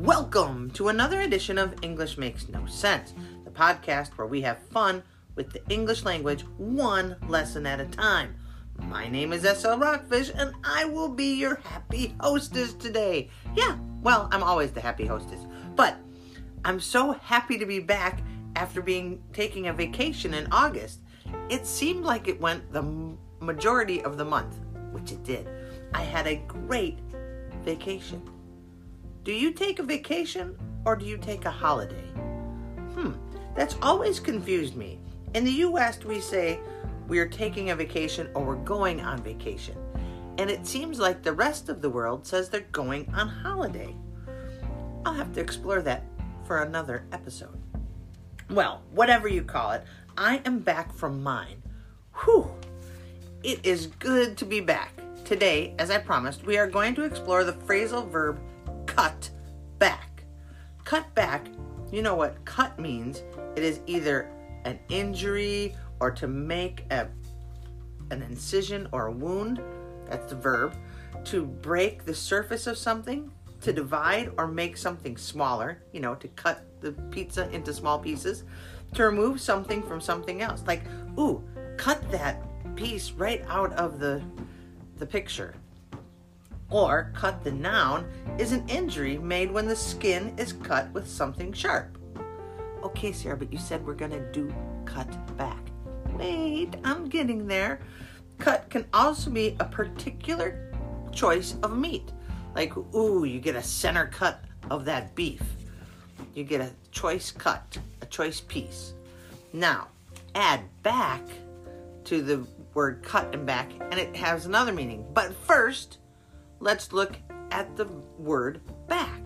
Welcome to another edition of English Makes No Sense, the podcast where we have fun with the English language one lesson at a time. My name is SL Rockfish, and I will be your happy hostess today. Yeah, well, I'm always the happy hostess, but I'm so happy to be back after being taking a vacation in August. It seemed like it went the majority of the month, which it did. I had a great vacation. Do you take a vacation or do you take a holiday? Hmm, that's always confused me. In the US, we say we're taking a vacation or we're going on vacation. And it seems like the rest of the world says they're going on holiday. I'll have to explore that for another episode. Well, whatever you call it, I am back from mine. Whew! It is good to be back. Today, as I promised, we are going to explore the phrasal verb cut back. Cut back, you know what cut means? It is either an injury or to make a an incision or a wound. That's the verb. To break the surface of something, to divide or make something smaller, you know, to cut the pizza into small pieces, to remove something from something else. Like, ooh, cut that piece right out of the the picture. Or cut the noun is an injury made when the skin is cut with something sharp. Okay, Sarah, but you said we're going to do cut back. Wait, I'm getting there. Cut can also be a particular choice of meat. Like, ooh, you get a center cut of that beef. You get a choice cut, a choice piece. Now, add back to the word cut and back, and it has another meaning. But first, let's look at the word back.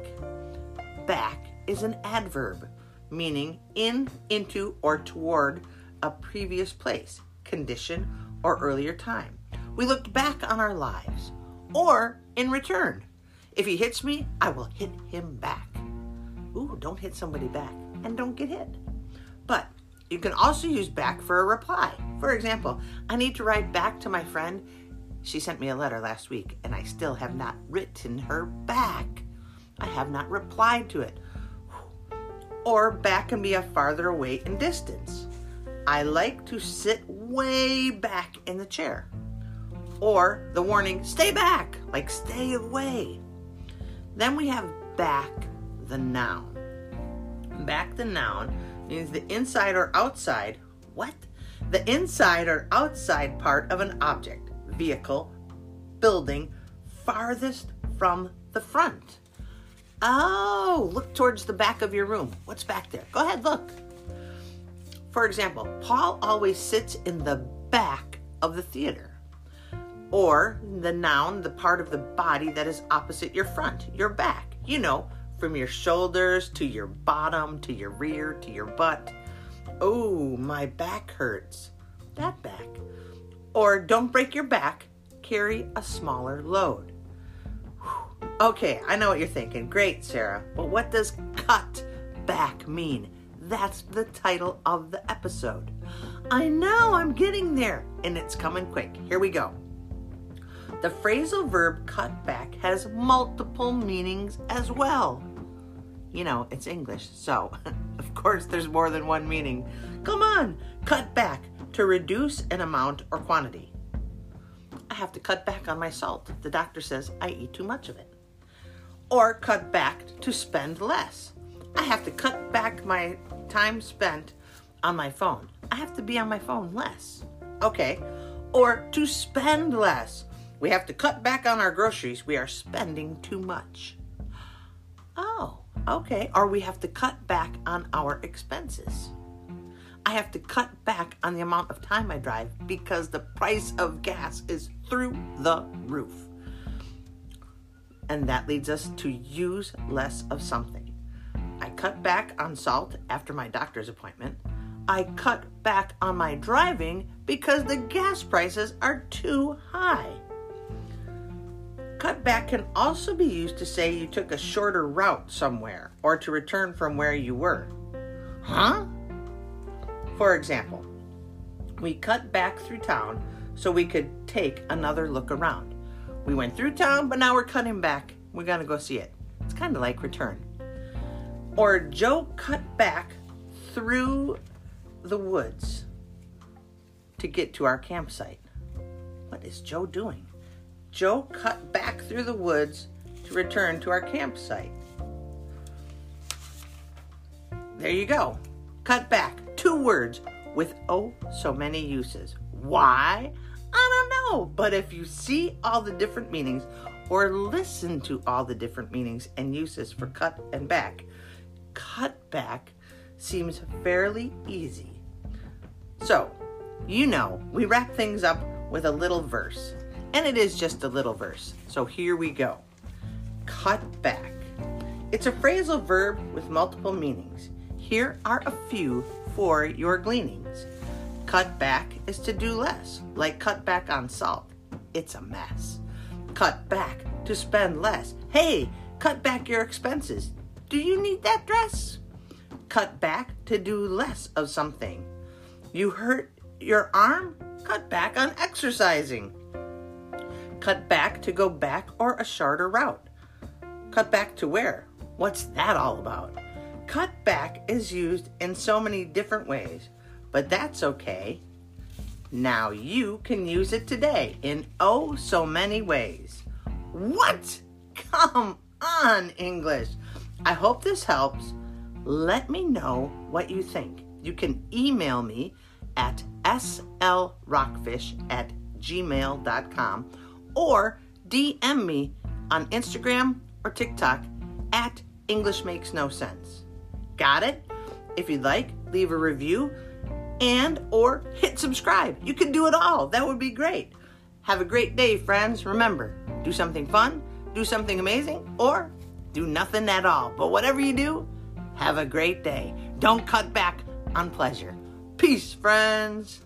Back is an adverb, meaning in, into, or toward a previous place, condition, or earlier time. We looked back on our lives, or in return. If he hits me, I will hit him back. Ooh, don't hit somebody back and don't get hit. But you can also use back for a reply. For example, I need to write back to my friend she sent me a letter last week, and I still have not written her back. I have not replied to it. Or back can be a farther away in distance. I like to sit way back in the chair. Or the warning, stay back, like stay away. Then we have back the noun. Back the noun means the inside or outside. What? The inside or outside part of an object vehicle, building farthest from the front. Oh, look towards the back of your room. What's back there? Go ahead, look. For example, Paul always sits in the back of the theater. Or the noun, the part of the body that is opposite your front, your back. You know, from your shoulders to your bottom to your rear to your butt. Oh, my back hurts. That back. Or don't break your back, carry a smaller load. Whew. Okay, I know what you're thinking. Great, Sarah. But what does cut back mean? That's the title of the episode. I know, I'm getting there, and it's coming quick. Here we go. The phrasal verb cut back has multiple meanings as well. You know, it's English, so of course there's more than one meaning. Come on, cut back to reduce an amount or quantity. I have to cut back on my salt. The doctor says I eat too much of it. Or cut back to spend less. I have to cut back my time spent on my phone. I have to be on my phone less. Okay. Or to spend less. We have to cut back on our groceries. We are spending too much. Oh, okay. Or we have to cut back on our expenses. I have to cut back on the amount of time I drive because the price of gas is through the roof. And that leads us to use less of something. I cut back on salt after my doctor's appointment. I cut back on my driving because the gas prices are too high. Cut back can also be used to say you took a shorter route somewhere or to return from where you were. Huh? For example, we cut back through town so we could take another look around. We went through town, but now we're cutting back. We're to go see it. It's kind of like return. Or Joe cut back through the woods to get to our campsite. What is Joe doing? Joe cut back through the woods to return to our campsite. There you go. Cut back. Two words with oh so many uses. Why? I don't know. But if you see all the different meanings or listen to all the different meanings and uses for cut and back, cut back seems fairly easy. So, you know, we wrap things up with a little verse. And it is just a little verse. So here we go. Cut back. It's a phrasal verb with multiple meanings. Here are a few for your gleanings. Cut back is to do less, like cut back on salt. It's a mess. Cut back to spend less. Hey, cut back your expenses. Do you need that dress? Cut back to do less of something. You hurt your arm? Cut back on exercising. Cut back to go back or a shorter route. Cut back to where? What's that all about? Cut back is used in so many different ways, but that's okay. Now you can use it today in oh so many ways. What? Come on, English. I hope this helps. Let me know what you think. You can email me at slrockfish at gmail.com or DM me on Instagram or TikTok at English Makes No Sense. Got it? If you'd like, leave a review and or hit subscribe. You can do it all. That would be great. Have a great day, friends. Remember, do something fun, do something amazing, or do nothing at all. But whatever you do, have a great day. Don't cut back on pleasure. Peace, friends.